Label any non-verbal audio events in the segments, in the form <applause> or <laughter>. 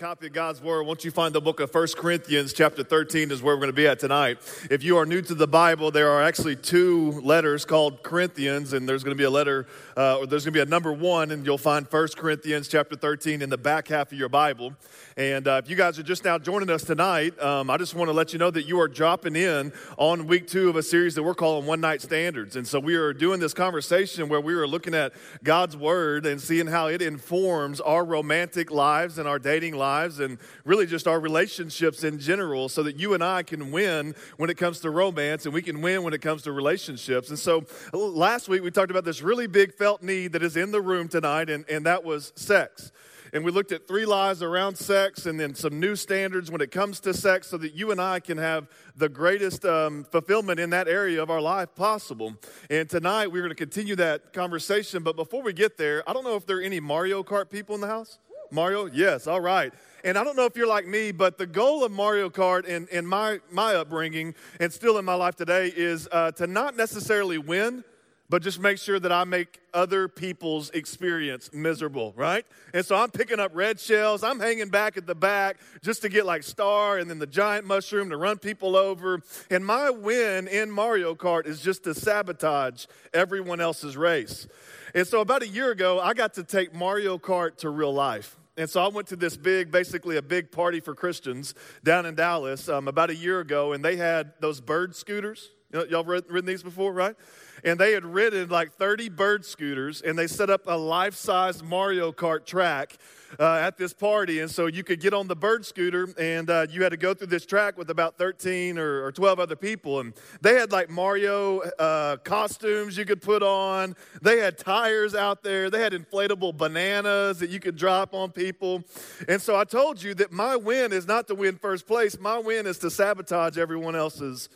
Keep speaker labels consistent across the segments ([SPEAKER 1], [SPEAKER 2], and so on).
[SPEAKER 1] Copy of God's Word, won't you find the book of 1 Corinthians, chapter 13, is where we're going to be at tonight. If you are new to the Bible, there are actually two letters called Corinthians, and there's going to be a letter, uh, or there's going to be a number one, and you'll find 1 Corinthians, chapter 13, in the back half of your Bible. And uh, if you guys are just now joining us tonight, um, I just want to let you know that you are dropping in on week two of a series that we're calling One Night Standards. And so we are doing this conversation where we are looking at God's Word and seeing how it informs our romantic lives and our dating lives and really just our relationships in general so that you and I can win when it comes to romance and we can win when it comes to relationships. And so last week we talked about this really big felt need that is in the room tonight, and, and that was sex and we looked at three lies around sex and then some new standards when it comes to sex so that you and I can have the greatest um, fulfillment in that area of our life possible. And tonight we're going to continue that conversation. But before we get there, I don't know if there are any Mario Kart people in the house. Mario? Yes, all right. And I don't know if you're like me, but the goal of Mario Kart in, in my, my upbringing and still in my life today is uh, to not necessarily win, but just make sure that I make other people's experience miserable, right? And so I'm picking up red shells. I'm hanging back at the back just to get like star and then the giant mushroom to run people over. And my win in Mario Kart is just to sabotage everyone else's race. And so about a year ago, I got to take Mario Kart to real life. And so I went to this big, basically a big party for Christians down in Dallas um, about a year ago, and they had those bird scooters. You know, y'all ridden these before, right? And they had ridden like 30 bird scooters and they set up a life size Mario Kart track uh, at this party. And so you could get on the bird scooter and uh, you had to go through this track with about 13 or, or 12 other people. And they had like Mario uh, costumes you could put on, they had tires out there, they had inflatable bananas that you could drop on people. And so I told you that my win is not to win first place, my win is to sabotage everyone else's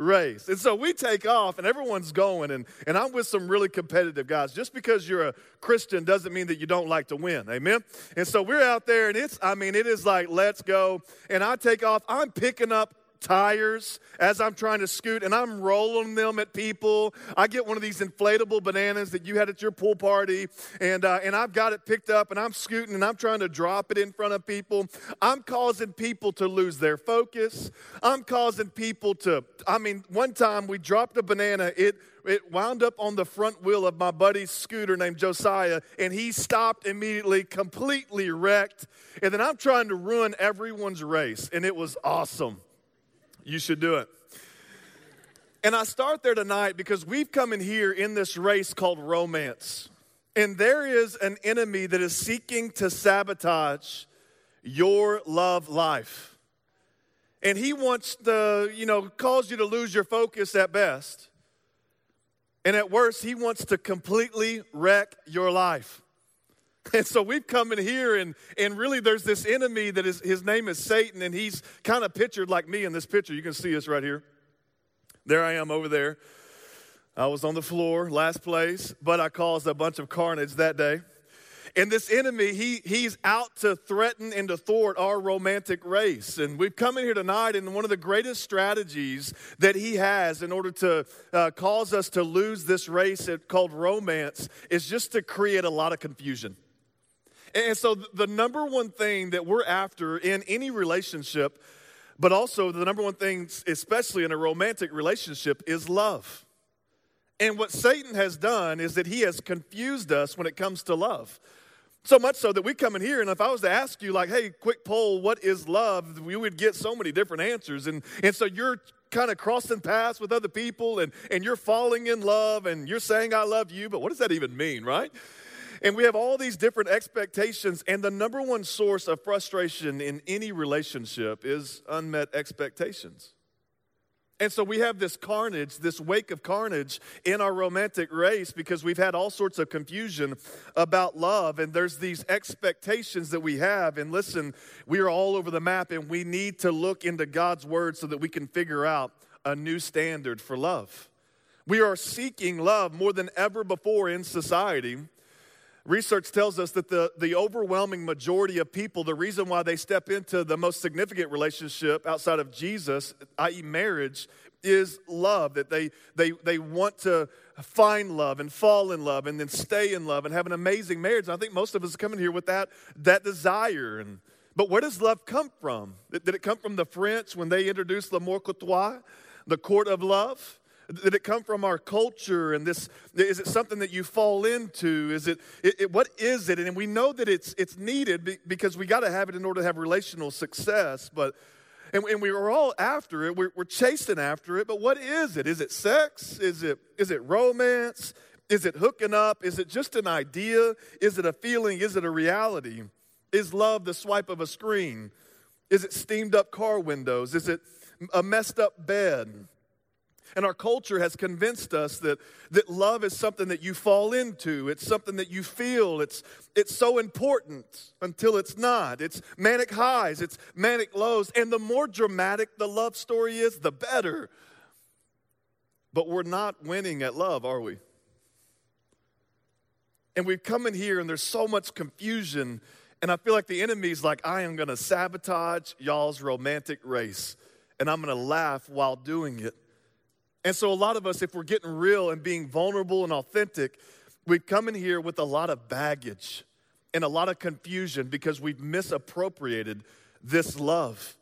[SPEAKER 1] race. And so we take off and everyone's going, and, and I'm with some really competitive guys. Just because you're a Christian doesn't mean that you don't like to win. Amen? And so we're out there, and it's, I mean, it is like, let's go. And I take off. I'm picking up tires as I'm trying to scoot and I'm rolling them at people. I get one of these inflatable bananas that you had at your pool party and, uh, and I've got it picked up and I'm scooting and I'm trying to drop it in front of people. I'm causing people to lose their focus. I'm causing people to, I mean, one time we dropped a banana, it it wound up on the front wheel of my buddy's scooter named Josiah, and he stopped immediately, completely wrecked. And then I'm trying to ruin everyone's race, and it was awesome. You should do it. And I start there tonight because we've come in here in this race called romance. And there is an enemy that is seeking to sabotage your love life. And he wants to, you know, cause you to lose your focus at best. And at worst, he wants to completely wreck your life. <laughs> And so we've come in here, and, and really there's this enemy that is, his name is Satan, and he's kind of pictured like me in this picture. You can see us right here. There I am over there. I was on the floor, last place, but I caused a bunch of carnage that day. And this enemy, he, he's out to threaten and to thwart our romantic race. And we've come in here tonight, and one of the greatest strategies that he has in order to uh, cause us to lose this race called romance is just to create a lot of confusion. And so, the number one thing that we're after in any relationship, but also the number one thing, especially in a romantic relationship, is love. And what Satan has done is that he has confused us when it comes to love. So much so that we come in here, and if I was to ask you, like, hey, quick poll, what is love? We would get so many different answers. And, and so you're kind of crossing paths with other people, and, and you're falling in love, and you're saying, I love you, but what does that even mean, right? And we have all these different expectations, and the number one source of frustration in any relationship is unmet expectations. And so we have this carnage, this wake of carnage in our romantic race because we've had all sorts of confusion about love. And there's these expectations that we have. And listen, we are all over the map, and we need to look into God's word so that we can figure out a new standard for love. We are seeking love more than ever before in society. Research tells us that the, the overwhelming majority of people, the reason why they step into the most significant relationship outside of Jesus, i.e., marriage, is love. That they, they, they want to find love and fall in love and then stay in love and have an amazing marriage. And I think most of us are coming here with that, that desire. And, but where does love come from? Did, did it come from the French when they introduced l'amour courtois, the court of love? Did it come from our culture? And this is it something that you fall into? Is it, it, it what is it? And we know that it's it's needed because we got to have it in order to have relational success. But and, and we were all after it. We're, we're chasing after it. But what is it? Is it sex? Is it is it romance? Is it hooking up? Is it just an idea? Is it a feeling? Is it a reality? Is love the swipe of a screen? Is it steamed up car windows? Is it a messed up bed? And our culture has convinced us that, that love is something that you fall into. It's something that you feel. It's, it's so important until it's not. It's manic highs, it's manic lows. And the more dramatic the love story is, the better. But we're not winning at love, are we? And we've come in here and there's so much confusion. And I feel like the enemy's like, I am going to sabotage y'all's romantic race. And I'm going to laugh while doing it. And so, a lot of us, if we're getting real and being vulnerable and authentic, we come in here with a lot of baggage and a lot of confusion because we've misappropriated this love.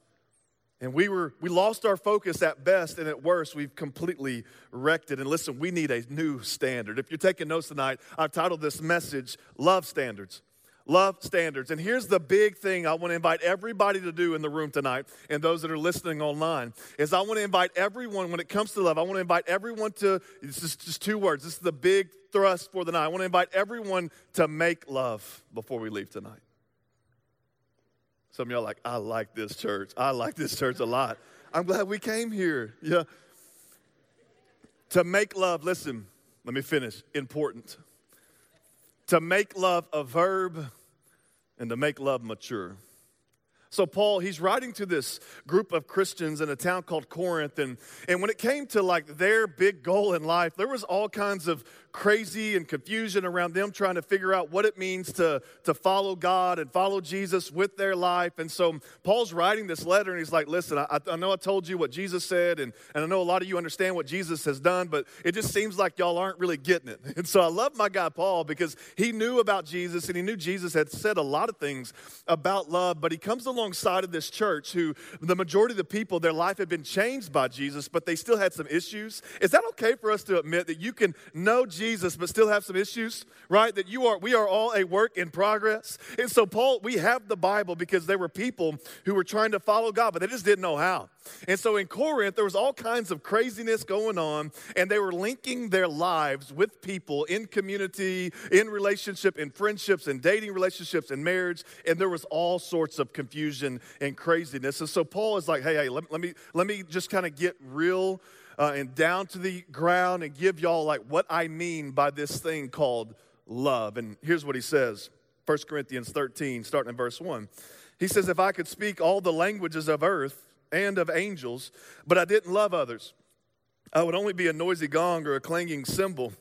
[SPEAKER 1] And we were we lost our focus at best, and at worst, we've completely wrecked it. And listen, we need a new standard. If you're taking notes tonight, I've titled this message Love Standards love standards. And here's the big thing I want to invite everybody to do in the room tonight and those that are listening online is I want to invite everyone when it comes to love, I want to invite everyone to it's just, just two words. This is the big thrust for the night. I want to invite everyone to make love before we leave tonight. Some of y'all like, I like this church. I like this church a lot. I'm glad we came here. Yeah. To make love, listen, let me finish. Important. To make love a verb and to make love mature. So, Paul, he's writing to this group of Christians in a town called Corinth. And, and when it came to like their big goal in life, there was all kinds of crazy and confusion around them trying to figure out what it means to, to follow God and follow Jesus with their life. And so Paul's writing this letter and he's like, Listen, I, I know I told you what Jesus said, and, and I know a lot of you understand what Jesus has done, but it just seems like y'all aren't really getting it. <laughs> And so I love my guy Paul because he knew about Jesus and he knew Jesus had said a lot of things about love, but he comes alongside of this church who the majority of the people, their life had been changed by Jesus, but they still had some issues. Is that okay for us to admit that you can know Jesus? Jesus, but still have some issues, right? That you are, we are all a work in progress. And so, Paul, we have the Bible because there were people who were trying to follow God, but they just didn't know how. And so in Corinth, there was all kinds of craziness going on, and they were linking their lives with people in community, in relationship, in friendships, in dating relationships, in marriage, and there was all sorts of confusion and craziness. And so Paul is like, hey, hey, let, let me let me just kind of get real uh, and down to the ground and give y'all like what I mean by this thing called love. And here's what he says 1 Corinthians 13, starting in verse 1. He says, If I could speak all the languages of earth and of angels, but I didn't love others, I would only be a noisy gong or a clanging cymbal.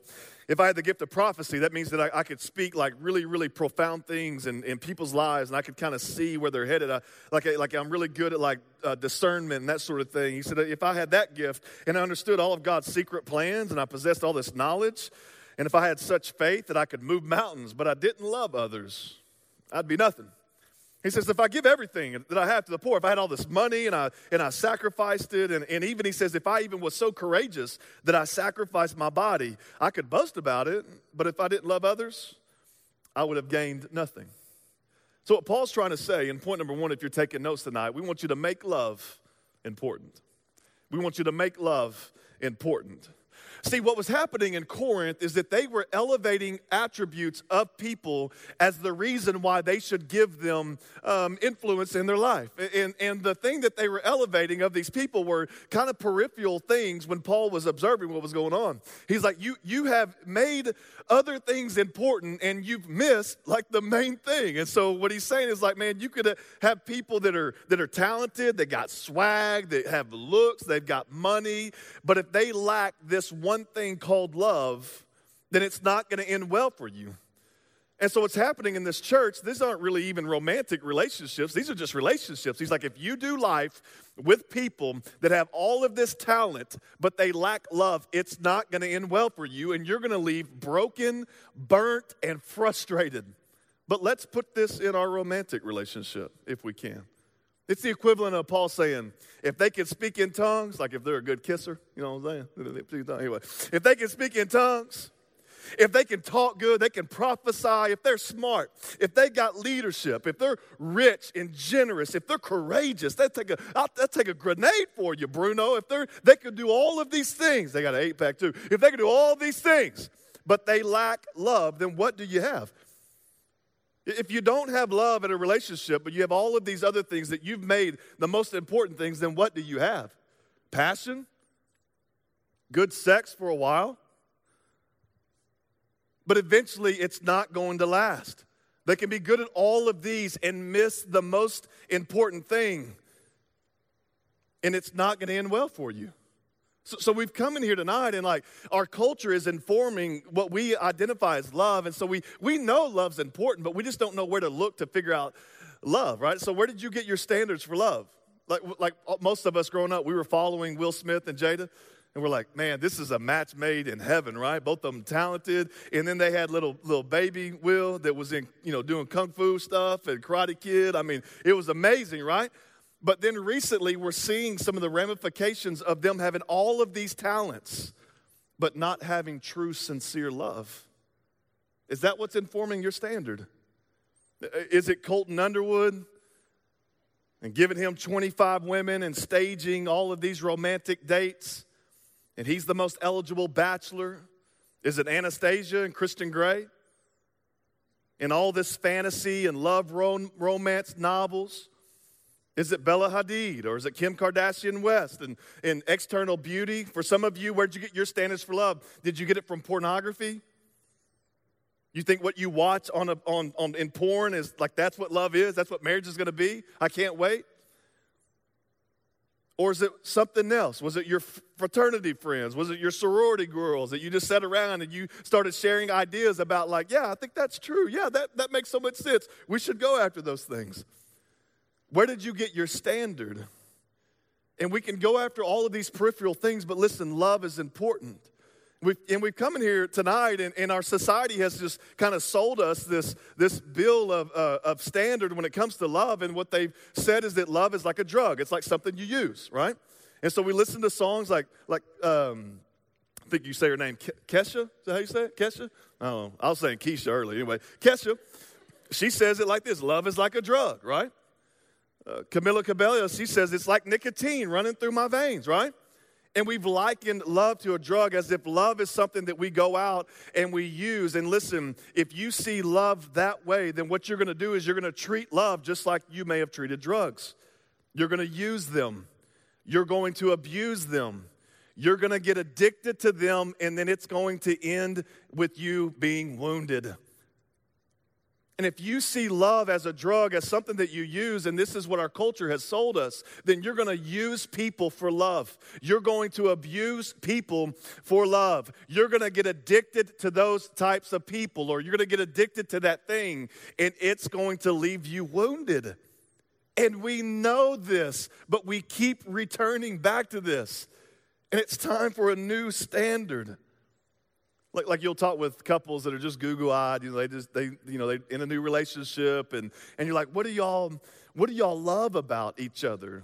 [SPEAKER 1] If I had the gift of prophecy, that means that I, I could speak like really, really profound things in, in people's lives, and I could kind of see where they're headed. I, like, like I'm really good at like uh, discernment and that sort of thing. He said, if I had that gift and I understood all of God's secret plans and I possessed all this knowledge, and if I had such faith that I could move mountains, but I didn't love others, I'd be nothing. He says, if I give everything that I have to the poor, if I had all this money and I, and I sacrificed it, and, and even he says, if I even was so courageous that I sacrificed my body, I could boast about it, but if I didn't love others, I would have gained nothing. So, what Paul's trying to say, in point number one, if you're taking notes tonight, we want you to make love important. We want you to make love important. See, what was happening in Corinth is that they were elevating attributes of people as the reason why they should give them um, influence in their life. And, and the thing that they were elevating of these people were kind of peripheral things when Paul was observing what was going on. He's like, You, you have made other things important and you've missed like the main thing. And so what he's saying is like, man, you could have people that are that are talented, that got swag, that have looks, they've got money, but if they lack this one one thing called love, then it's not going to end well for you. And so, what's happening in this church, these aren't really even romantic relationships. These are just relationships. He's like, if you do life with people that have all of this talent, but they lack love, it's not going to end well for you, and you're going to leave broken, burnt, and frustrated. But let's put this in our romantic relationship if we can. It's the equivalent of Paul saying, if they can speak in tongues, like if they're a good kisser, you know what I'm saying? <laughs> Anyway, if they can speak in tongues, if they can talk good, they can prophesy, if they're smart, if they got leadership, if they're rich and generous, if they're courageous, they take a, they'll take a grenade for you, Bruno. If they're, they can do all of these things, they got an eight pack too. If they can do all these things, but they lack love, then what do you have? If you don't have love in a relationship, but you have all of these other things that you've made the most important things, then what do you have? Passion? Good sex for a while? but eventually it's not going to last. They can be good at all of these and miss the most important thing, and it's not going to end well for you. So, so, we've come in here tonight, and like our culture is informing what we identify as love, and so we we know love's important, but we just don't know where to look to figure out love, right? So, where did you get your standards for love? Like like uh, most of us growing up, we were following Will Smith and Jada. And we're like, man, this is a match made in heaven, right? Both of them talented. And then they had little little baby Will that was in, you know, doing kung fu stuff and Karate Kid. I mean, it was amazing, right? But then recently we're seeing some of the ramifications of them having all of these talents, but not having true, sincere love. Is that what's informing your standard? Is it Colton Underwood and giving him 25 women and staging all of these romantic dates? and he's the most eligible bachelor? Is it Anastasia and Christian Grey? In all this fantasy and love rom- romance novels? Is it Bella Hadid or is it Kim Kardashian West and in external beauty? For some of you, where'd you get your standards for love? Did you get it from pornography? You think what you watch on, a, on, on in porn is like that's what love is? That's what marriage is going to be? I can't wait. Or is it something else? Was it your fraternity friends? Was it your sorority girls that you just sat around and you started sharing ideas about, like, yeah, I think that's true. Yeah, that, that makes so much sense. We should go after those things. Where did you get your standard? And we can go after all of these peripheral things, but listen, love is important. We've, and we've come in here tonight, and, and, our society has just kind of sold us this, this bill of, uh, of standard when it comes to love. And what they've said is that love is like a drug, it's like something you use, right? And so we listen to songs like, like um, I think you say her name, Kesha. Is that how you say it? Kesha? Oh, I was saying Keisha earlier. Anyway, Kesha, she says it like this love is like a drug, right? Uh, Camila Cabello, she says it's like nicotine running through my veins, right? And we've likened love to a drug as if love is something that we go out and we use. And listen, if you see love that way, then what you're going to do is you're going to treat love just like you may have treated drugs. You're going to use them, you're going to abuse them, you're going to get addicted to them, and then it's going to end with you being wounded. And if you see love as a drug, as something that you use, and this is what our culture has sold us, then you're going to use people for love. You're going to abuse people for love. You're going to get addicted to those types of people, or you're going to get addicted to that thing, and it's going to leave you wounded. And we know this, but we keep returning back to this. And it's time for a new standard. Like, like you'll talk with couples that are just Google eyed, you know, they just, they, you know, they in a new relationship and, and you're like, what do y'all, what do y'all love about each other?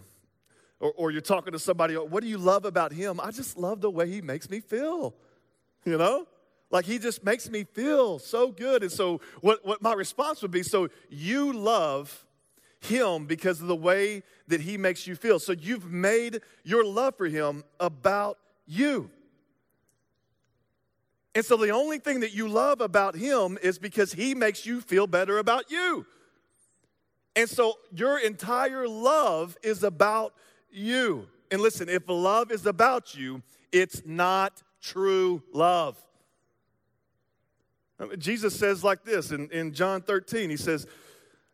[SPEAKER 1] Or, or you're talking to somebody, oh, what do you love about him? I just love the way he makes me feel, you know? Like he just makes me feel so good. And so what, what my response would be, so you love him because of the way that he makes you feel. So you've made your love for him about you. And so the only thing that you love about him is because he makes you feel better about you. And so your entire love is about you. And listen, if love is about you, it's not true love. Uh, Jesus says like this in, in John 13, he says,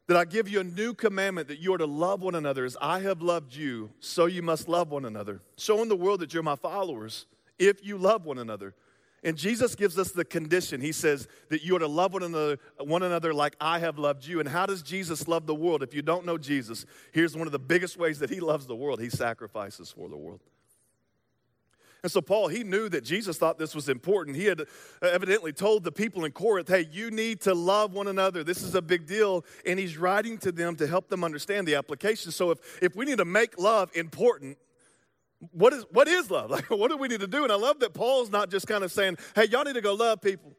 [SPEAKER 1] that I give you a new commandment that you are to love one another as I have loved you, so you must love one another. Showing the world that you're my followers if you love one another. And Jesus gives us the condition. He says that you are to love one another, one another like I have loved you. And how does Jesus love the world? If you don't know Jesus, here's one of the biggest ways that he loves the world. He sacrifices for the world. And so, Paul, he knew that Jesus thought this was important. He had evidently told the people in Corinth, hey, you need to love one another. This is a big deal. And he's writing to them to help them understand the application. So, if, if we need to make love important, what is, what is love? <laughs> Like, what do we need to do? And I love that Paul's not just kind of saying, hey, y'all need to go love people.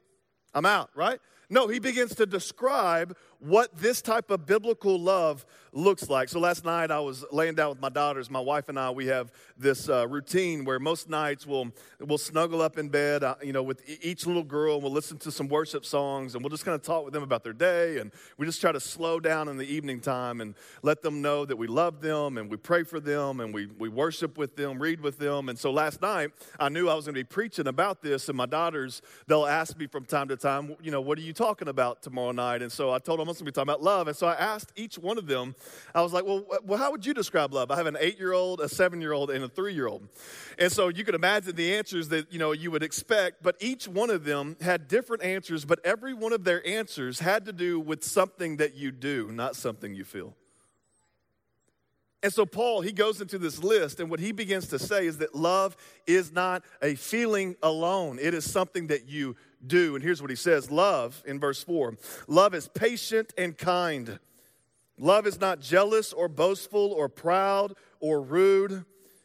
[SPEAKER 1] I'm out, right? No, he begins to describe what this type of biblical love looks like. So last night I was laying down with my daughters. My wife and I, we have this uh, routine where most nights we'll, we'll snuggle up in bed, uh, you know, with each little girl and we'll listen to some worship songs and we'll just kind of talk with them about their day. And we just try to slow down in the evening time and let them know that we love them and we pray for them and we, we worship with them, read with them. And so last night I knew I was going to be preaching about this and my daughters, they'll ask me from time to time, you know, what are you talking about tomorrow night? And so I told them I'm going to be talking about love. And so I asked each one of them, I was like, well, well how would you describe love? I have an eight year old, a seven year old, and a three year old. And so you could imagine the answers that, you know, you would expect, but each one of them had different answers, but every one of their answers had to do with something that you do, not something you feel. And so, Paul, he goes into this list, and what he begins to say is that love is not a feeling alone, it is something that you do. And here's what he says Love, in verse 4, love is patient and kind. Love is not jealous or boastful or proud or rude.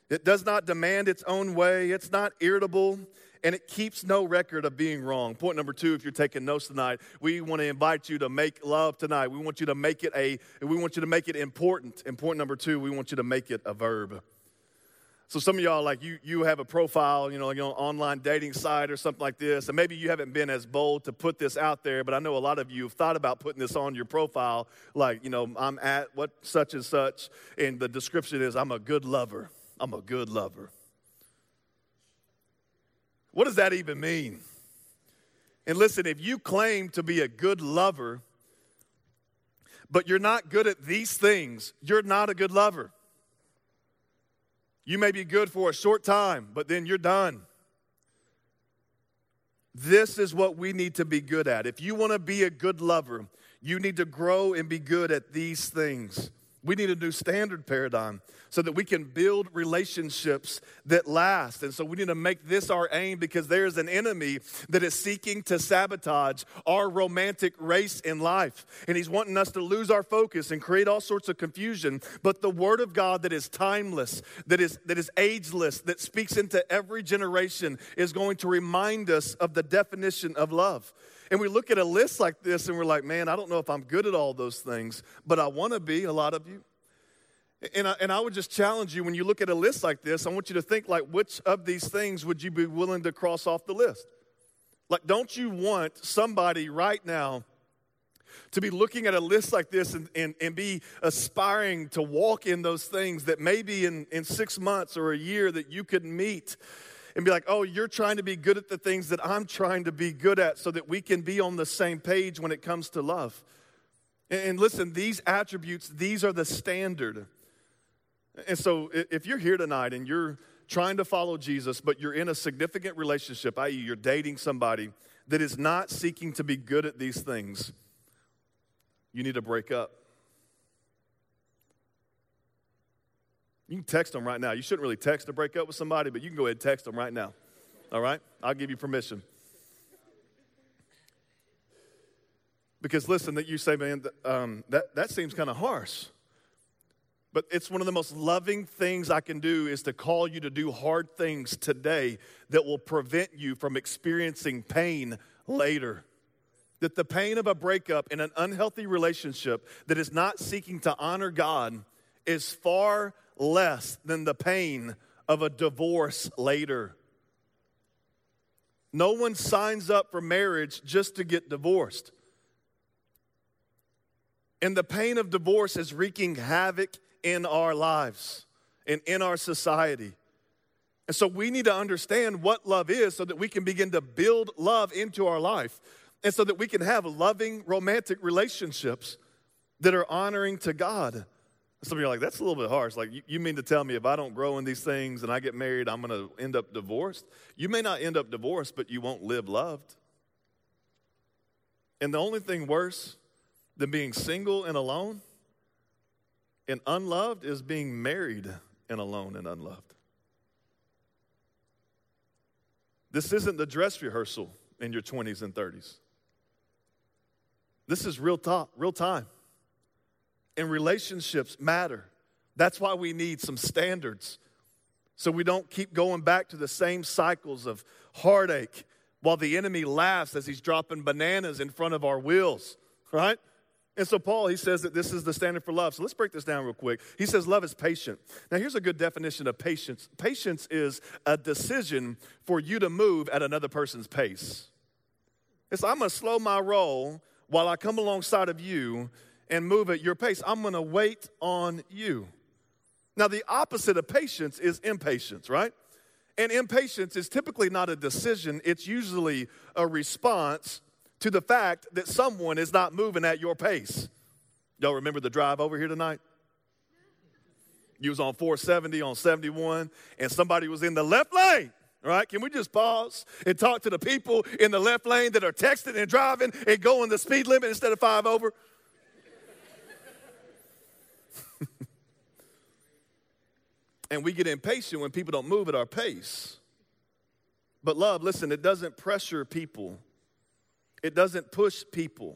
[SPEAKER 1] It does not demand its own way. It's not irritable and it keeps no record of being wrong. Point number two, if you're taking notes tonight, we want to invite you to make love tonight. We want you to make it a, we want you to make it important. And point number two, we want you to make it a verb. So some of y'all, like you, you have a profile, you know, like an online dating site or something like this, and maybe you haven't been as bold to put this out there, but I know a lot of you have thought about putting this on your profile, like, you know, I'm at what such and such, and the description is I'm a good lover. I'm a good lover. What does that even mean? And listen, if you claim to be a good lover, but you're not good at these things, you're not a good lover. You may be good for a short time, but then you're done. This is what we need to be good at. If you want to be a good lover, you need to grow and be good at these things. We need a new standard paradigm so that we can build relationships that last. And so we need to make this our aim because there's an enemy that is seeking to sabotage our romantic race in life. And he's wanting us to lose our focus and create all sorts of confusion. But the word of God that is timeless, that is, that is ageless, that speaks into every generation is going to remind us of the definition of love. And we look at a list like this and we're like, man, I don't know if I'm good at all those things, but I want to be, a lot of you. And I, and I would just challenge you when you look at a list like this, I want you to think like, which of these things would you be willing to cross off the list? Like, don't you want somebody right now to be looking at a list like this and, and, and be aspiring to walk in those things that maybe in, in six months or a year that you could meet and be like, oh, you're trying to be good at the things that I'm trying to be good at so that we can be on the same page when it comes to love. And listen, these attributes, these are the standard. And so if you're here tonight and you're trying to follow Jesus, but you're in a significant relationship, i.e., you're dating somebody that is not seeking to be good at these things, you need to break up. You can text them right now. You shouldn't really text to break up with somebody, but you can go ahead and text them right now. All right? I'll give you permission. Because listen, that you say, man, um, that, that seems kind of harsh. But it's one of the most loving things I can do is to call you to do hard things today that will prevent you from experiencing pain later. That the pain of a breakup in an unhealthy relationship that is not seeking to honor God is far less than the pain of a divorce later. No one signs up for marriage just to get divorced. And the pain of divorce is wreaking havoc in our lives and in our society. And so we need to understand what love is so that we can begin to build love into our life and so that we can have loving romantic relationships that are honoring to God. Some of you are like, that's a little bit harsh. Like, you, you mean to tell me if I don't grow in these things and I get married, I'm going to end up divorced? You may not end up divorced, but you won't live loved. And the only thing worse than being single and alone and unloved is being married and alone and unloved. This isn't the dress rehearsal in your 20s and 30s. This is real talk, real time. And relationships matter. That's why we need some standards. So we don't keep going back to the same cycles of heartache while the enemy laughs as he's dropping bananas in front of our wheels, right? And so, Paul, he says that this is the standard for love. So let's break this down real quick. He says love is patient. Now, here's a good definition of patience patience is a decision for you to move at another person's pace. It's I'm going to slow my roll while I come alongside of you and move at your pace. I'm going to wait on you. Now, the opposite of patience is impatience, right? And impatience is typically not a decision, it's usually a response to the fact that someone is not moving at your pace. Y'all remember the drive over here tonight? You was on 470 on 71 and somebody was in the left lane. Right? Can we just pause and talk to the people in the left lane that are texting and driving and going the speed limit instead of five over? And we get impatient when people don't move at our pace. But love, listen, it doesn't pressure people it doesn't push people,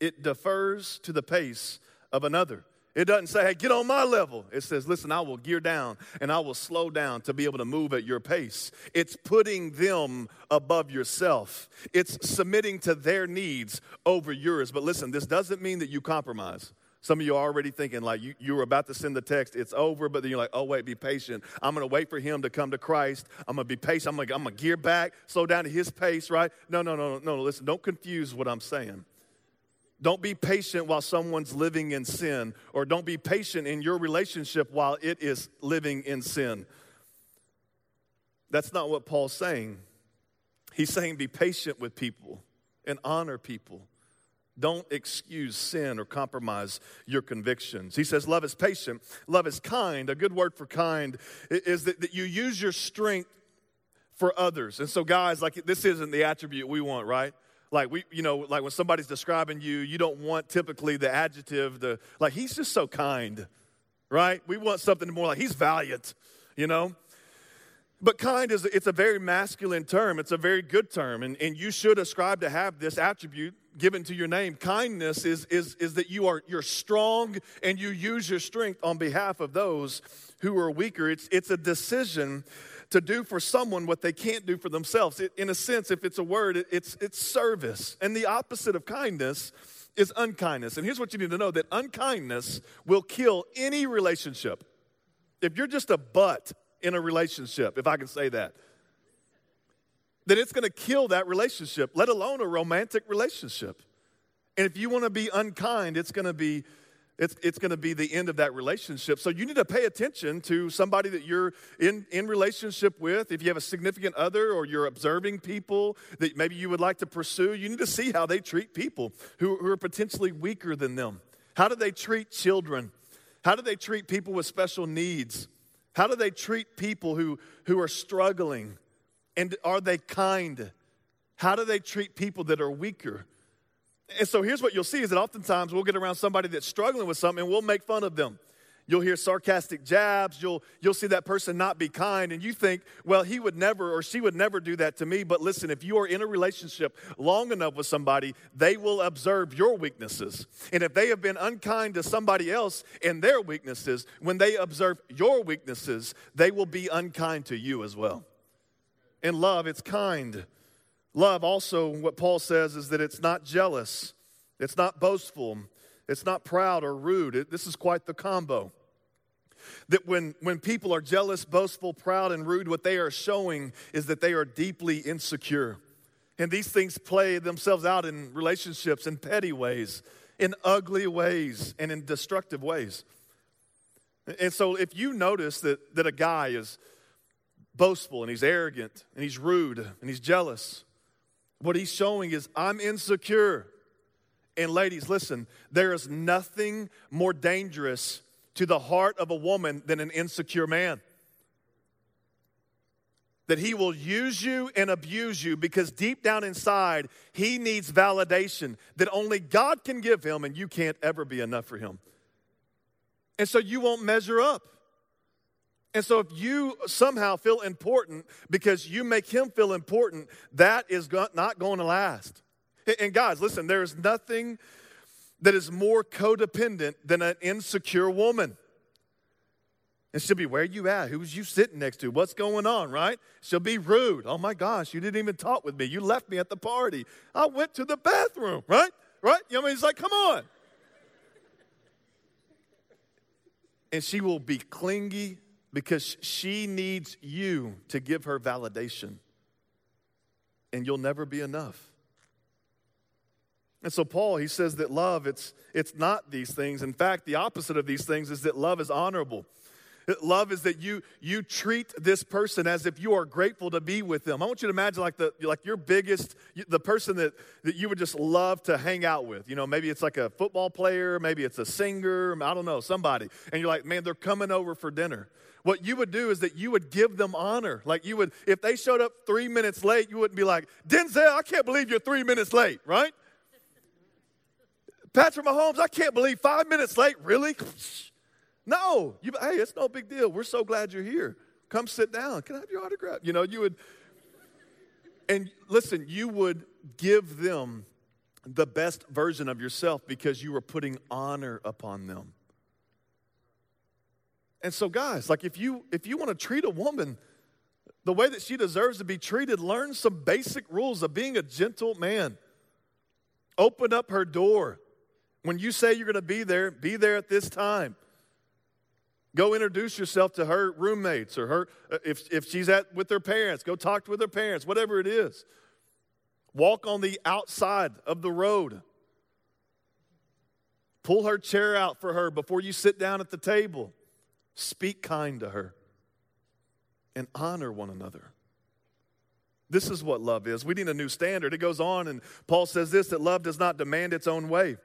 [SPEAKER 1] it defers to the pace of another. It doesn't say, hey, get on my level. It says, listen, I will gear down and I will slow down to be able to move at your pace. It's putting them above yourself, it's submitting to their needs over yours. But listen, this doesn't mean that you compromise. Some of you are already thinking, like, you, you were about to send the text, it's over, but then you're like, oh, wait, be patient. I'm going to wait for him to come to Christ. I'm going to be patient. I'm going I'm to gear back, slow down to his pace, right? No, no, no, no, no. Listen, don't confuse what I'm saying. Don't be patient while someone's living in sin, or don't be patient in your relationship while it is living in sin. That's not what Paul's saying. He's saying be patient with people and honor people don't excuse sin or compromise your convictions. He says, Love is patient, love is kind. A good word for kind is that, that you use your strength for others. And so, guys, like this isn't the attribute we want, right? Like we, you know, like when somebody's describing you, you don't want typically the adjective, the like he's just so kind, right? We want something more like he's valiant, you know? But kind is it's a very masculine term. It's a very good term. And, and you should ascribe to have this attribute given to your name. Kindness is, is, is that you are you're strong and you use your strength on behalf of those who are weaker. It's, it's a decision to do for someone what they can't do for themselves. It, in a sense, if it's a word, it, it's, it's service. And the opposite of kindness is unkindness. And here's what you need to know that unkindness will kill any relationship. If you're just a butt in a relationship, if I can say that, then it's going to kill that relationship, let alone a romantic relationship. And if you want to be unkind, it's going to be it's, it's going to be the end of that relationship. So you need to pay attention to somebody that you're in, in relationship with. If you have a significant other or you're observing people that maybe you would like to pursue, you need to see how they treat people who, who are potentially weaker than them. How do they treat children? How do they treat people with special needs? How do they treat people who, who are struggling? And are they kind? How do they treat people that are weaker? And so here's what you'll see is that oftentimes we'll get around somebody that's struggling with something and we'll make fun of them. You'll hear sarcastic jabs. You'll, you'll see that person not be kind, and you think, well, he would never or she would never do that to me. But listen, if you are in a relationship long enough with somebody, they will observe your weaknesses. And if they have been unkind to somebody else in their weaknesses, when they observe your weaknesses, they will be unkind to you as well. In love, it's kind. Love, also, what Paul says is that it's not jealous, it's not boastful, it's not proud or rude. It, this is quite the combo. That when, when people are jealous, boastful, proud, and rude, what they are showing is that they are deeply insecure. And these things play themselves out in relationships in petty ways, in ugly ways, and in destructive ways. And so if you notice that, that a guy is boastful and he's arrogant and he's rude and he's jealous, what he's showing is, I'm insecure. And ladies, listen, there is nothing more dangerous to the heart of a woman than an insecure man. That he will use you and abuse you because deep down inside, he needs validation that only God can give him, and you can't ever be enough for him. And so you won't measure up. And so if you somehow feel important because you make him feel important, that is not going to last. And guys, listen, there is nothing that is more codependent than an insecure woman. And she'll be, Where are you at? Who's you sitting next to? What's going on, right? She'll be rude. Oh my gosh, you didn't even talk with me. You left me at the party. I went to the bathroom, right? Right? You know, what I mean, it's like, come on. and she will be clingy because she needs you to give her validation. And you'll never be enough. And so Paul, he says that love, it's, it's not these things. In fact, the opposite of these things is that love is honorable. Love is that you you treat this person as if you are grateful to be with them. I want you to imagine like the like your biggest the person that that you would just love to hang out with. You know, maybe it's like a football player, maybe it's a singer, I don't know, somebody. And you're like, "Man, they're coming over for dinner." What you would do is that you would give them honor. Like you would if they showed up 3 minutes late, you wouldn't be like, "Denzel, I can't believe you're 3 minutes late," right? Patrick Mahomes, I can't believe 5 minutes late. Really? <laughs> No, you, hey, it's no big deal. We're so glad you're here. Come sit down. Can I have your autograph? You know, you would, and listen, you would give them the best version of yourself because you were putting honor upon them. And so, guys, like if you if you want to treat a woman the way that she deserves to be treated, learn some basic rules of being a gentle man. Open up her door. When you say you're going to be there, be there at this time. Go introduce yourself to her roommates or her, uh, if, if she's at with her parents, go talk with her parents, whatever it is. Walk on the outside of the road. Pull her chair out for her before you sit down at the table. Speak kind to her and honor one another. This is what love is. We need a new standard. It goes on, and Paul says this that love does not demand its own way.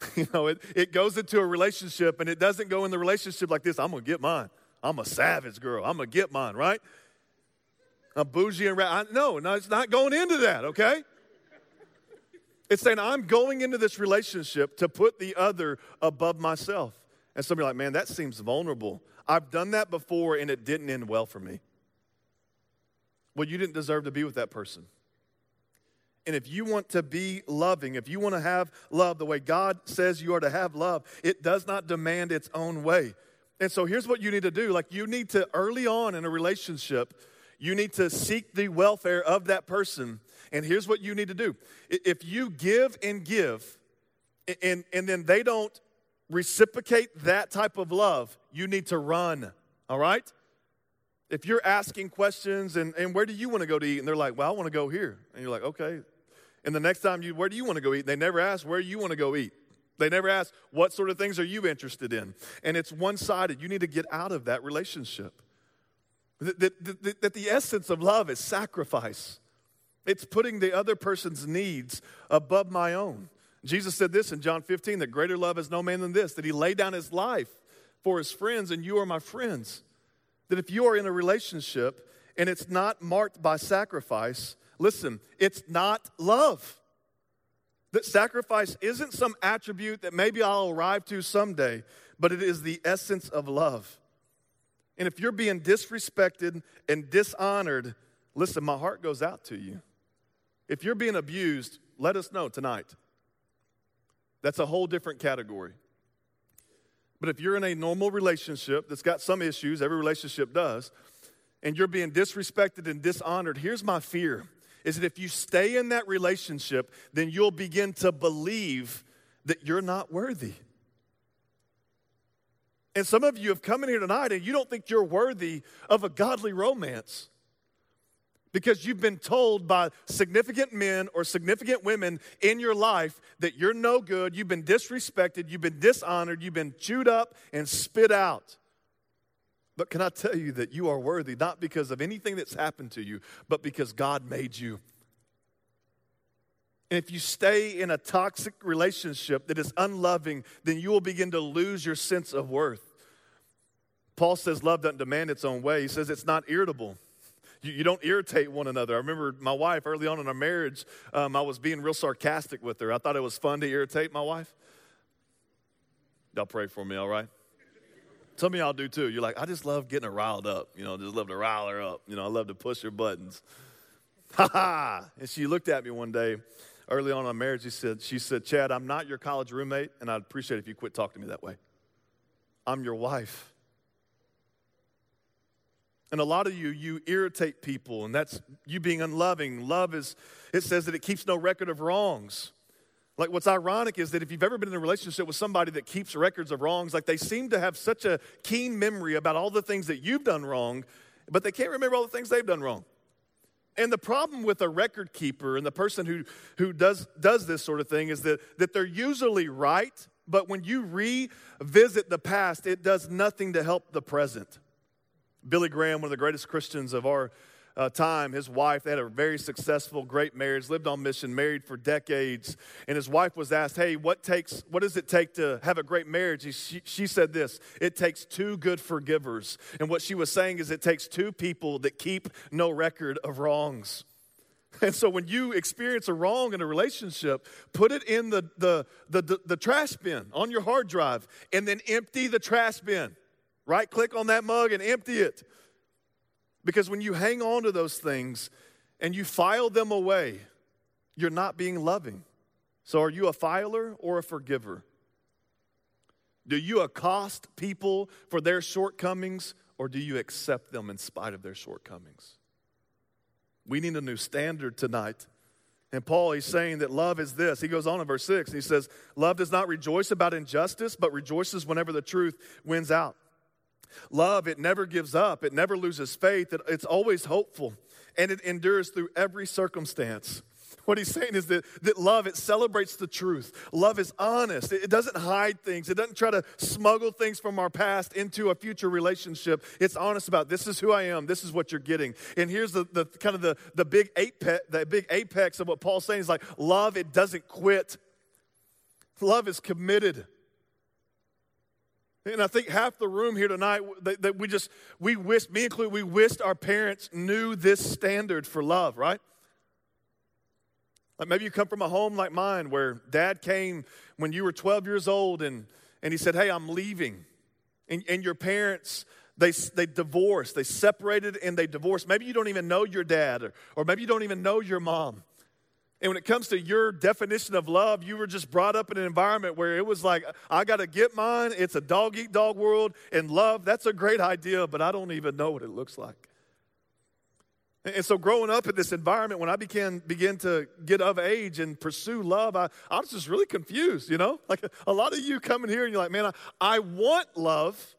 [SPEAKER 1] <laughs> You know, it, it goes into a relationship and it doesn't go in the relationship like this I'm going to get mine. I'm a savage girl. I'm going to get mine, right? I'm bougie and ra- no, no, it's not going into that, okay? It's saying I'm going into this relationship to put the other above myself. And somebody like, man, that seems vulnerable. I've done that before and it didn't end well for me. Well, you didn't deserve to be with that person. And if you want to be loving, if you want to have love the way God says you are to have love, it does not demand its own way. And so here's what you need to do like, you need to, early on in a relationship, you need to seek the welfare of that person. And here's what you need to do if you give and give, and, and then they don't reciprocate that type of love, you need to run, all right? If you're asking questions and, and where do you want to go to eat? And they're like, well, I want to go here. And you're like, okay, and the next time you, where do you want to go eat? They never ask where you want to go eat. They never ask, what sort of things are you interested in? And it's one sided. You need to get out of that relationship. That, that, that, that the essence of love is sacrifice, it's putting the other person's needs above my own. Jesus said this in John 15 that greater love is no man than this, that he laid down his life for his friends, and you are my friends. That if you are in a relationship and it's not marked by sacrifice, Listen, it's not love. That sacrifice isn't some attribute that maybe I'll arrive to someday, but it is the essence of love. And if you're being disrespected and dishonored, listen, my heart goes out to you. If you're being abused, let us know tonight. That's a whole different category. But if you're in a normal relationship that's got some issues, every relationship does, and you're being disrespected and dishonored, here's my fear is that if you stay in that relationship, then you'll begin to believe that you're not worthy. And some of you have come in here tonight and you don't think you're worthy of a godly romance because you've been told by significant men or significant women in your life that you're no good, you've been disrespected, you've been dishonored, you've been chewed up and spit out. But can I tell you that you are worthy, not because of anything that's happened to you, but because God made you. And if you stay in a toxic relationship that is unloving, then you will begin to lose your sense of worth. Paul says love doesn't demand its own way. He says it's not irritable. You, don't irritate one another. I remember my wife early on in our marriage, um, I was being real sarcastic with her. I thought it was fun to irritate my wife. Y'all pray for me, all right? Some of y'all do too. You're like, I just love getting her riled up. You know, just love to rile her up. You know, I love to push her buttons. <laughs> Ha ha! And she looked at me one day early on in our marriage. She said, she said, Chad, I'm not your college roommate, and I'd appreciate if you quit talking to me that way. I'm your wife. And a lot of you, you irritate people, and that's you being unloving. Love is, it says that it keeps no record of wrongs. Like, what's ironic is that if you've ever been in a relationship with somebody that keeps records of wrongs, like they seem to have such a keen memory about all the things that you've done wrong, but they can't remember all the things they've done wrong. And the problem with a record keeper and the person who, who does, does this sort of thing is that, that they're usually right, but when you revisit the past, it does nothing to help the present. Billy Graham, one of the greatest Christians of our uh, time, his wife, they had a very successful, great marriage, lived on mission, married for decades. And his wife was asked, Hey, what, takes, what does it take to have a great marriage? She, she said this It takes two good forgivers. And what she was saying is, it takes two people that keep no record of wrongs. And so when you experience a wrong in a relationship, put it in the, the, the, the, the trash bin on your hard drive and then empty the trash bin. Right click on that mug and empty it. Because when you hang on to those things and you file them away, you're not being loving. So, are you a filer or a forgiver? Do you accost people for their shortcomings or do you accept them in spite of their shortcomings? We need a new standard tonight. And Paul, he's saying that love is this. He goes on in verse 6, and he says, Love does not rejoice about injustice, but rejoices whenever the truth wins out. Love, it never gives up, it never loses faith, it, it's always hopeful, and it endures through every circumstance. What he's saying is that, that love, it celebrates the truth. Love is honest. It, it doesn't hide things. It doesn't try to smuggle things from our past into a future relationship. It's honest about this is who I am. This is what you're getting. And here's the, the kind of the, the big apex, the big apex of what Paul's saying is like love, it doesn't quit. Love is committed. And I think half the room here tonight that, we just, we wish, me included, we wished our parents knew this standard for love, right? Like maybe you come from a home like mine where dad came when you were 12 years old and, and he said, Hey, I'm leaving. And, and your parents, they, they divorced, they separated and they divorced. Maybe you don't even know your dad, or, or maybe you don't even know your mom. And when it comes to your definition of love, you were just brought up in an environment where it was like, I got to get mine. It's a dog eat dog world. And love, that's a great idea, but I don't even know what it looks like. And so, growing up in this environment, when I began, began to get of age and pursue love, I, I was just really confused, you know? Like a lot of you coming here and you're like, man, I, I want love,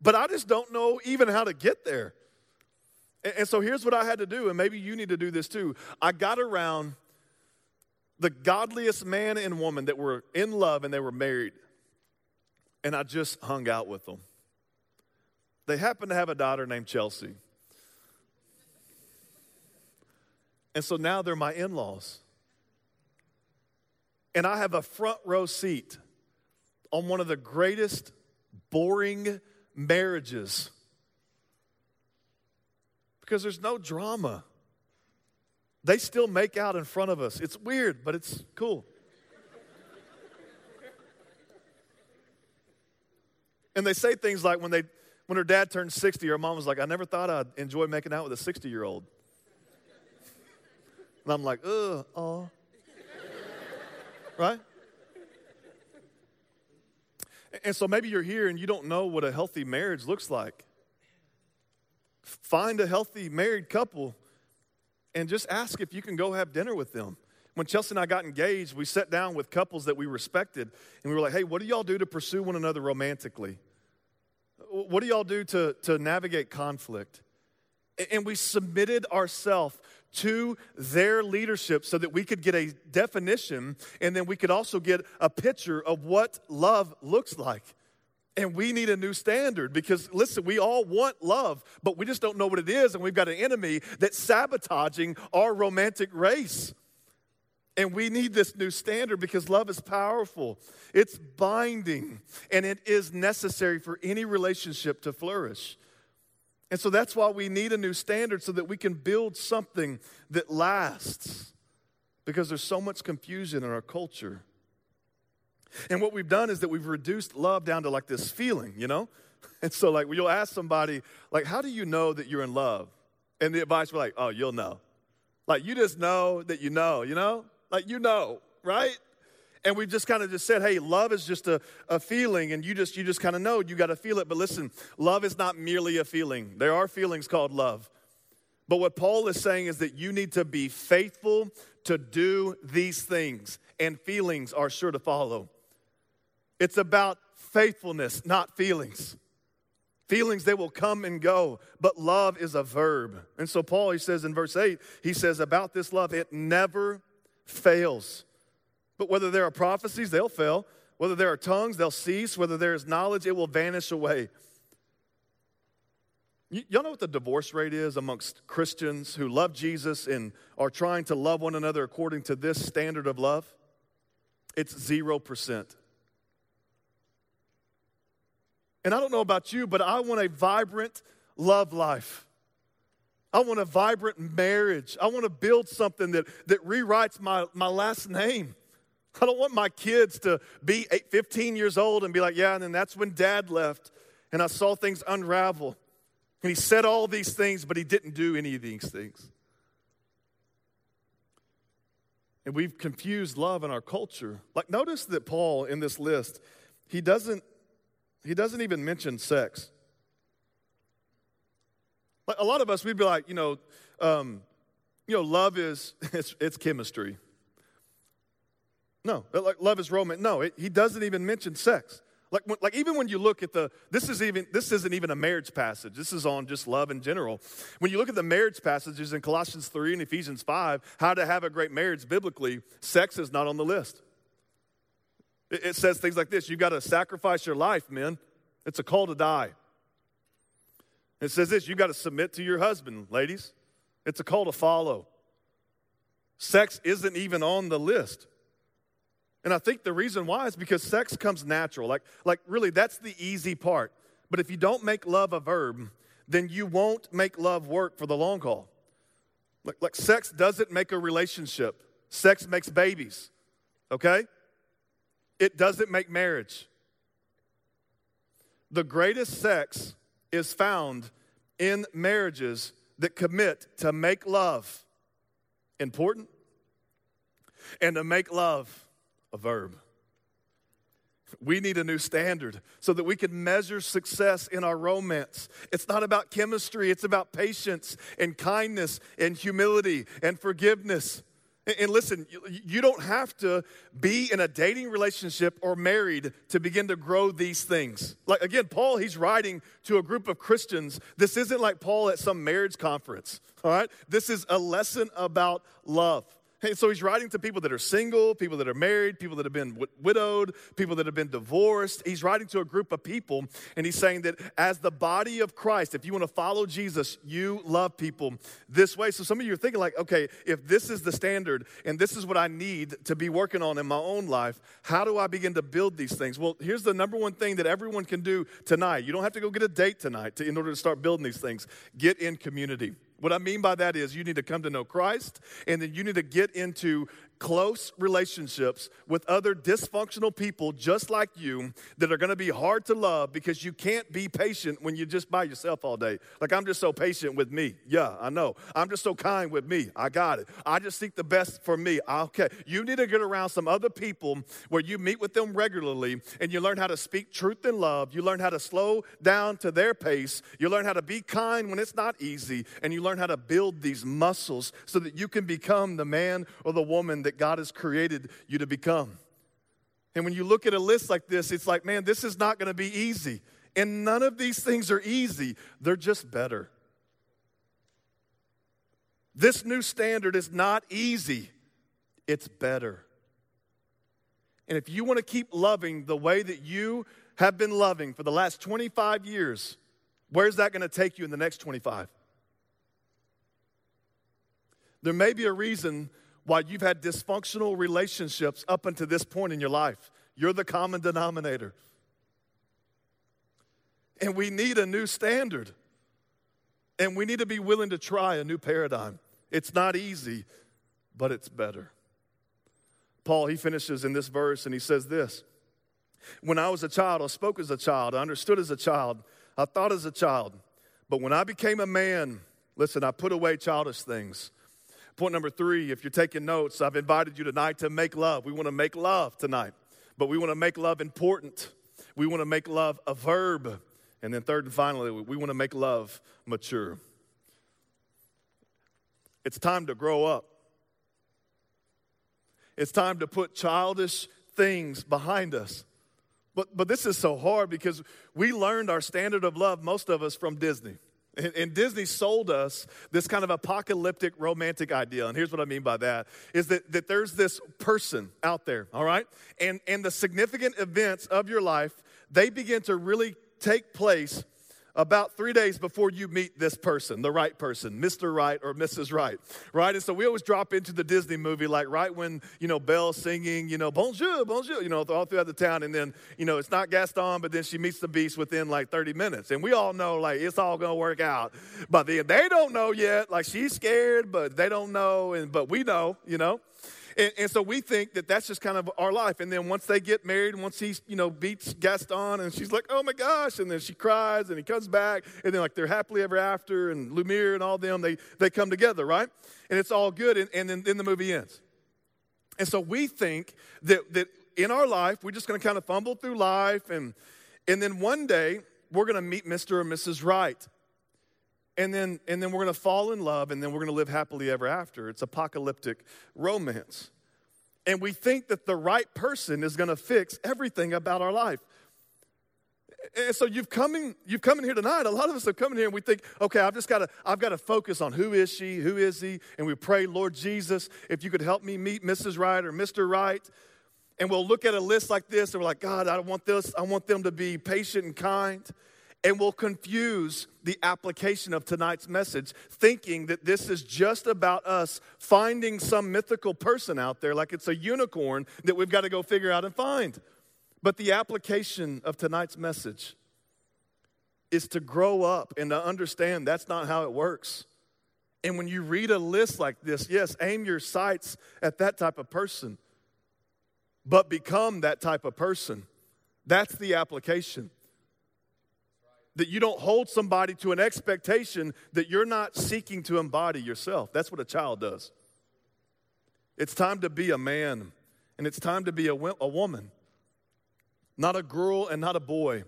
[SPEAKER 1] but I just don't know even how to get there. And, and so, here's what I had to do, and maybe you need to do this too. I got around the godliest man and woman that were in love and they were married. And I just hung out with them. They happened to have a daughter named Chelsea. And so now they're my in laws. And I have a front row seat on one of the greatest boring marriages because there's no drama. They still make out in front of us. It's weird, but it's cool. and they say things like when they when her dad turned 60, her mom was like, I never thought I'd enjoy making out with a 60 year old. And I'm like, ugh, oh. right? And so maybe you're here and you don't know what a healthy marriage looks like. Find a healthy married couple and just ask if you can go have dinner with them. When Chelsea and I got engaged, we sat down with couples that we respected and we were like, hey, what do y'all do to pursue one another romantically? What do y'all do to, to navigate conflict? And we submitted ourselves to their leadership so that we could get a definition and then we could also get a picture of what love looks like. And we need a new standard because, listen, we all want love, but we just don't know what it is. And we've got an enemy that's sabotaging our romantic race. And we need this new standard because love is powerful, it's binding, and it is necessary for any relationship to flourish. And so that's why we need a new standard so that we can build something that lasts because there's so much confusion in our culture. And what we've done is that we've reduced love down to like this feeling, you know? <laughs> And so, like, you'll ask somebody, like, how do you know that you're in love? And the advice be like, oh, you'll know. Like, you just know that you know, you know? Like, you know, right? And we've just kind of just said, hey, love is just a, a feeling, and you just you just kind of know you got to feel it. But listen, love is not merely a feeling. There are feelings called love. But what Paul is saying is that you need to be faithful to do these things, and feelings are sure to follow. It's about faithfulness, not feelings. Feelings, they will come and go, but love is a verb. And so, Paul, he says in verse 8, he says, about this love, it never fails. But whether there are prophecies, they'll fail. Whether there are tongues, they'll cease. Whether there is knowledge, it will vanish away. Y- y'all know what the divorce rate is amongst Christians who love Jesus and are trying to love one another according to this standard of love? It's 0%. And I don't know about you, but I want a vibrant love life. I want a vibrant marriage. I want to build something that, that rewrites my, my last name. I don't want my kids to be eight, 15 years old and be like, yeah, and then that's when dad left and I saw things unravel. And he said all these things, but he didn't do any of these things. And we've confused love in our culture. Like, notice that Paul in this list, he doesn't he doesn't even mention sex. A lot of us, we'd be like, you know, um, you know, love is <laughs> it's, it's chemistry. No, like love is romance. No, it, he doesn't even mention sex. Like, like even when you look at the, this is even this isn't even a marriage passage. This is on just love in general. When you look at the marriage passages in Colossians three and Ephesians five, how to have a great marriage biblically, sex is not on the list. It says things like this You've got to sacrifice your life, men. It's a call to die. It says this You've got to submit to your husband, ladies. It's a call to follow. Sex isn't even on the list. And I think the reason why is because sex comes natural. Like, like really, that's the easy part. But if you don't make love a verb, then you won't make love work for the long haul. Like, like sex doesn't make a relationship, sex makes babies, okay? It doesn't make marriage. The greatest sex is found in marriages that commit to make love important and to make love a verb. We need a new standard so that we can measure success in our romance. It's not about chemistry, it's about patience and kindness and humility and forgiveness. And listen, you don't have to be in a dating relationship or married to begin to grow these things. Like, again, Paul, he's writing to a group of Christians. This isn't like Paul at some marriage conference, all right? This is a lesson about love. Hey, so he's writing to people that are single, people that are married, people that have been widowed, people that have been divorced. He's writing to a group of people, and he's saying that as the body of Christ, if you want to follow Jesus, you love people this way. So some of you are thinking, like, okay, if this is the standard and this is what I need to be working on in my own life, how do I begin to build these things? Well, here's the number one thing that everyone can do tonight. You don't have to go get a date tonight to, in order to start building these things. Get in community. What I mean by that is you need to come to know Christ and then you need to get into close relationships with other dysfunctional people just like you that are going to be hard to love because you can't be patient when you're just by yourself all day. Like, I'm just so patient with me. Yeah, I know. I'm just so kind with me. I got it. I just seek the best for me. Ah, okay. You need to get around some other people where you meet with them regularly and you learn how to speak truth and love. You learn how to slow down to their pace. You learn how to be kind when it's not easy. And you learn how to build these muscles so that you can become the man or the woman that that God has created you to become. And when you look at a list like this, it's like, man, this is not going to be easy. And none of these things are easy, they're just better. This new standard is not easy, it's better. And if you want to keep loving the way that you have been loving for the last 25 years, where's that going to take you in the next 25? There may be a reason why you've had dysfunctional relationships up until this point in your life. You're the common denominator. And we need a new standard. And we need to be willing to try a new paradigm. It's not easy, but it's better. Paul, he finishes in this verse and he says this When I was a child, I spoke as a child, I understood as a child, I thought as a child. But when I became a man, listen, I put away childish things. Point number three, if you're taking notes, I've invited you tonight to make love. We want to make love tonight, but we want to make love important. We want to make love a verb. And then, third and finally, we want to make love mature. It's time to grow up. It's time to put childish things behind us. But, but this is so hard because we learned our standard of love, most of us, from Disney. And, and, Disney sold us this kind of apocalyptic romantic idea. And here's what I mean by that is that, that there's this person out there, all right? And, and the significant events of your life, they begin to really take place about three days before you meet this person, the right person, Mr. Right or Mrs. Right, right? And so we always drop into the Disney movie, like right when, you know, Belle's singing, you know, bonjour, bonjour, you know, all throughout the town. And then, you know, it's not Gaston, but then she meets the beast within like 30 minutes. And we all know, like, it's all going to work out. But then they don't know yet. Like, she's scared, but they don't know. And, but we know, you know. And, and, so we think that that's just kind of our life. And then once they get married, once he, you know, beats Gaston and she's like, oh my gosh. And then she cries and he comes back. And then like they're happily ever after and Lumiere and all them, they, they come together, right? And it's all good. And, and then, then the movie ends. And so we think that, that in our life, we're just going to kind of fumble through life. And, and then one day, we're going to meet Mr. or Mrs. Right and then and then we're going to fall in love and then we're going to live happily ever after it's apocalyptic romance and we think that the right person is going to fix everything about our life and so you've come in, you've come in here tonight. A lot of us have come in here and we think, okay, I've just got to, I've got to focus on who is she, who is he, and we pray, Lord Jesus, if you could help me meet Mrs. Right or Mr. Right. And we'll look at a list like this and we're like, God, I want this, I want them to be patient and kind and will confuse the application of tonight's message, thinking that this is just about us finding some mythical person out there, like it's a unicorn that we've got to go figure out and find. But the application of tonight's message is to grow up and to understand that's not how it works. And when you read a list like this, yes, aim your sights at that type of person, but become that type of person. That's the application that you don't hold somebody to an expectation that you're not seeking to embody yourself. That's what a child does. It's time to be a man, and it's time to be a, a woman, not a girl and not a boy.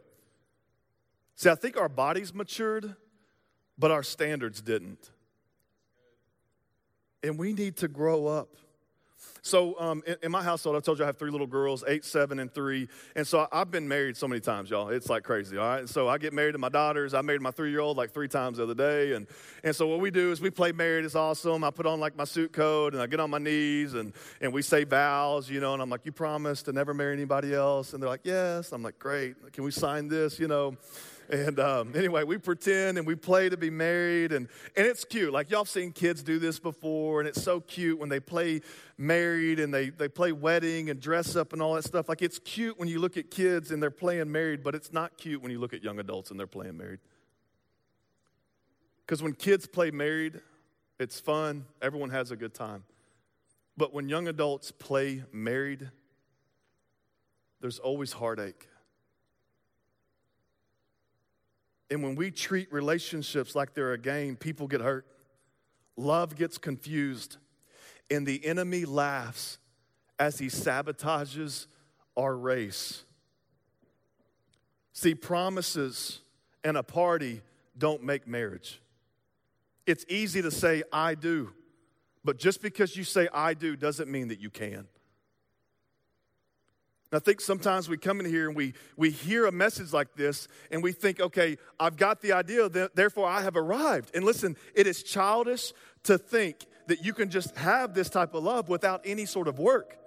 [SPEAKER 1] See, I think our bodies matured, but our standards didn't. And we need to grow up. So, um, in, in, my household, I told you I have three little girls, eight, seven, and three. And so I've been married so many times, y'all. It's like crazy, all right? And So I get married to my daughters. I married my three year old like three times the other day. And, and so what we do is we play married. It's awesome. I put on like my suit coat and I get on my knees and, and we say vows, you know. And I'm like, You promise to never marry anybody else? And they're like, Yes. I'm like, Great. Can we sign this, you know? And um, <laughs> anyway, we pretend and we play to be married, and, and it's cute. Like, y'all seen kids do this before, and it's so cute when they play married and they, they play wedding and dress up and all that stuff. Like, it's cute when you look at kids and they're playing married, but it's not cute when you look at young adults and they're playing married. Because when kids play married, it's fun, everyone has a good time. But when young adults play married, there's always heartache. And when we treat relationships like they're a game, people get hurt. Love gets confused. And the enemy laughs as he sabotages our race. See, promises and a party don't make marriage. It's easy to say, I do. But just because you say, I do, doesn't mean that you can. And I think sometimes we come in here and we, we hear a message like this and we think, okay, I've got the idea, therefore I have arrived. And listen, it is childish to think that you can just have this type of love without any sort of work.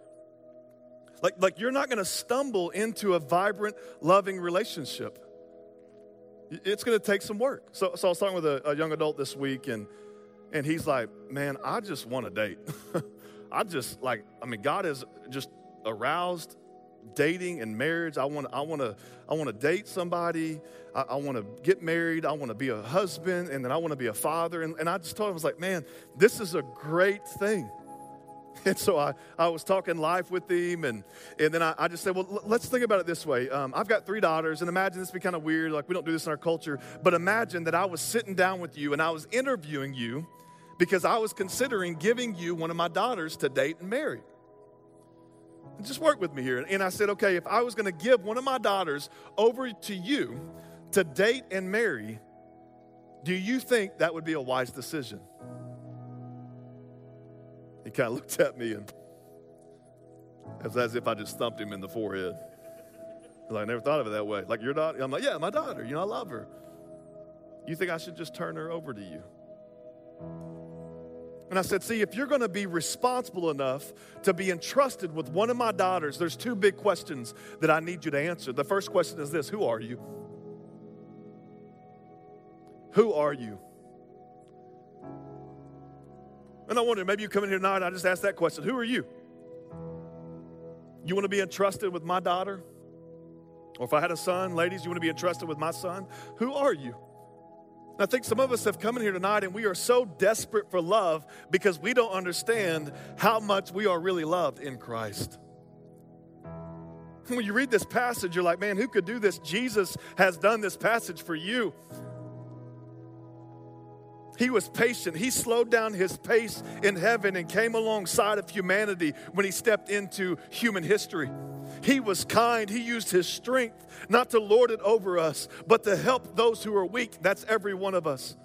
[SPEAKER 1] Like, like you're not going to stumble into a vibrant, loving relationship. It's going to take some work. So, so I was talking with a, a young adult this week, and, and he's like, Man, I just want a date. <laughs> I just like, I mean, God has just aroused dating and marriage. I want, I want to, I want to date somebody. I, I want to get married. I want to be a husband, and then I want to be a father. And, and I just told him, I was like, man, this is a great thing. <laughs> And so I, I was talking life with him, and, and then I, I just said, well, let's think about it this way. Um, I've got three daughters, and imagine this be kind of weird, like we don't do this in our culture, but imagine that I was sitting down with you and I was interviewing you because I was considering giving you one of my daughters to date and marry. Just work with me here. And I said, okay, if I was going to give one of my daughters over to you to date and marry, do you think that would be a wise decision? He kind of looked at me and as, as if I just thumped him in the forehead. Like, I never thought of it that way. Like, your daughter? I'm like, yeah, my daughter. You know, I love her. You think I should just turn her over to you? And I said, See, if you're going to be responsible enough to be entrusted with one of my daughters, there's two big questions that I need you to answer. The first question is this Who are you? Who are you? And I wonder, maybe you come in here tonight, I just asked that question Who are you? You want to be entrusted with my daughter? Or if I had a son, ladies, you want to be entrusted with my son? Who are you? I think some of us have come in here tonight and we are so desperate for love because we don't understand how much we are really loved in Christ. When you read this passage, you're like, man, who could do this? Jesus has done this passage for you. He was patient. He slowed down his pace in heaven and came alongside of humanity when he stepped into human history. He was kind. He used his strength not to lord it over us, but to help those who are weak. That's every one of us.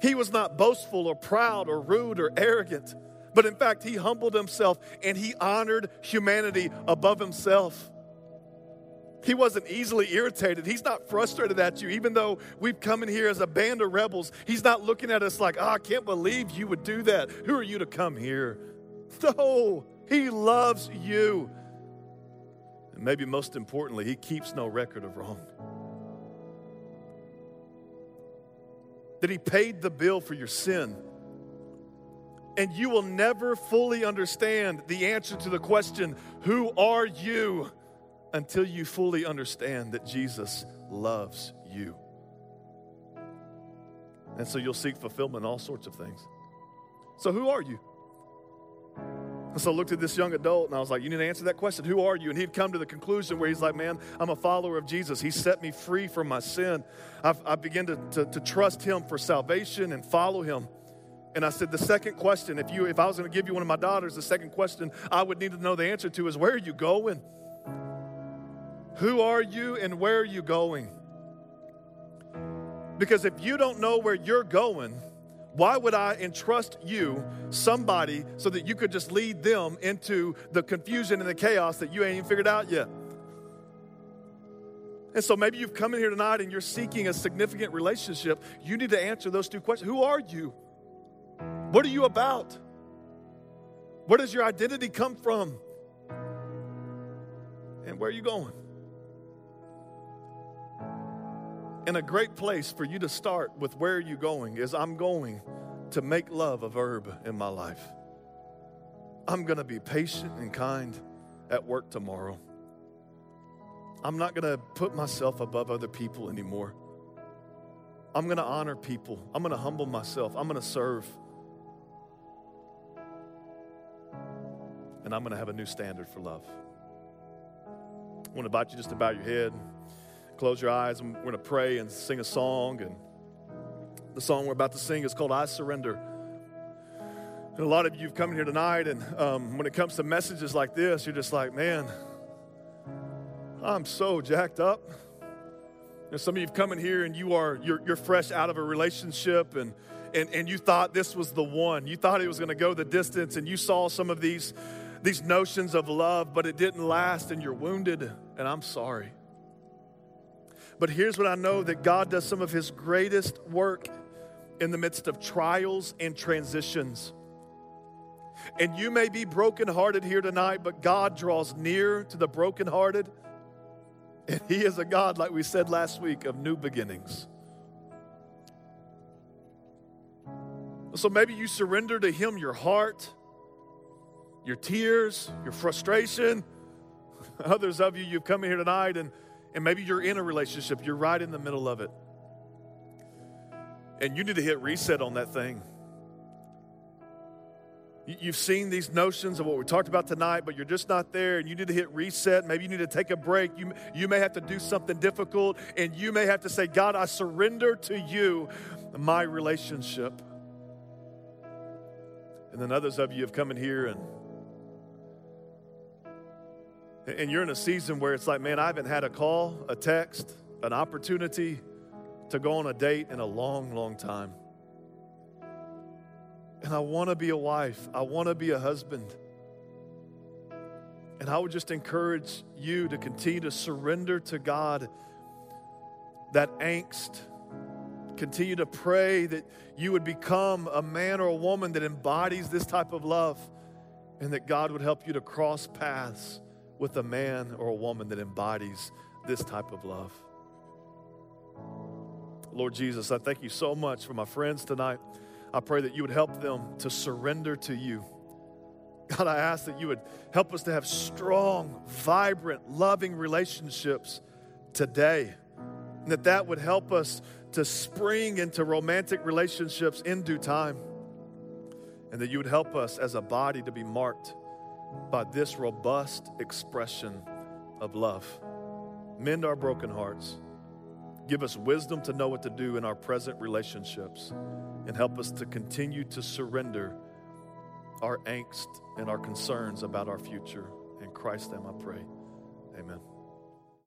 [SPEAKER 1] He was not boastful or proud or rude or arrogant, but in fact, he humbled himself and he honored humanity above himself. He wasn't easily irritated. He's not frustrated at you, even though we've come in here as a band of rebels. He's not looking at us like, oh, I can't believe you would do that. Who are you to come here? <laughs> No, He loves you. And maybe most importantly, He keeps no record of wrong. That He paid the bill for your sin. And you will never fully understand the answer to the question, Who are you? Until you fully understand that Jesus loves you. And so you'll seek fulfillment in all sorts of things. So, who are you? And so I looked at this young adult and I was like, You need to answer that question. Who are you? And he'd come to the conclusion where he's like, Man, I'm a follower of Jesus. He set me free from my sin. I've, I began to, to, to trust him for salvation and follow him. And I said, The second question, if, you, if I was going to give you one of my daughters, the second question I would need to know the answer to is, Where are you going? Who are you and where are you going? Because if you don't know where you're going, why would I entrust you, somebody, so that you could just lead them into the confusion and the chaos that you ain't even figured out yet? And so maybe you've come in here tonight and you're seeking a significant relationship. You need to answer those two questions Who are you? What are you about? Where does your identity come from? And where are you going? And a great place for you to start with where are you going is I'm going to make love a verb in my life. I'm going to be patient and kind at work tomorrow. I'm not going to put myself above other people anymore. I'm going to honor people. I'm going to humble myself. I'm going to serve. And I'm going to have a new standard for love. I want to invite you just to bow your head. Close your eyes and we're going to pray and sing a song. And the song we're about to sing is called I Surrender. And a lot of you have come here tonight, and um, when it comes to messages like this, you're just like, man, I'm so jacked up. And some of you have come in here and you are you're, you're fresh out of a relationship and and, and you thought this was the one. You thought it was going to go the distance, and you saw some of these these notions of love, but it didn't last, and you're wounded, and I'm sorry. But here's what I know that God does some of his greatest work in the midst of trials and transitions. And you may be brokenhearted here tonight, but God draws near to the brokenhearted. And He is a God, like we said last week, of new beginnings. So maybe you surrender to Him your heart. your tears, your frustration. <laughs> Others of you, you've come here tonight and, and maybe you're in a relationship, you're right in the middle of it. And you need to hit reset on that thing. You've seen these notions of what we talked about tonight, but you're just not there, and you need to hit reset. Maybe you need to take a break. You, you may have to do something difficult, and you may have to say, God, I surrender to you my relationship. And then others of you have come in here and and you're in a season where it's like, man, I haven't had a call, a text, an opportunity to go on a date in a long, long time. And I want to be a wife, I want to be a husband. And I would just encourage you to continue to surrender to God that angst. Continue to pray that you would become a man or a woman that embodies this type of love and that God would help you to cross paths with a man or a woman that embodies this type of love. Lord Jesus, I thank you so much for my friends tonight. I pray that you would help them to surrender to you. God, I ask that you would help us to have strong, vibrant, loving relationships today. And that that would help us to spring into romantic relationships in due time. And that you would help us as a body to be marked by this robust expression of love. Mend our broken hearts. Give us wisdom to know what to do in our present relationships and help us to continue to surrender our angst and our concerns about our future. In Christ's name I pray. Amen.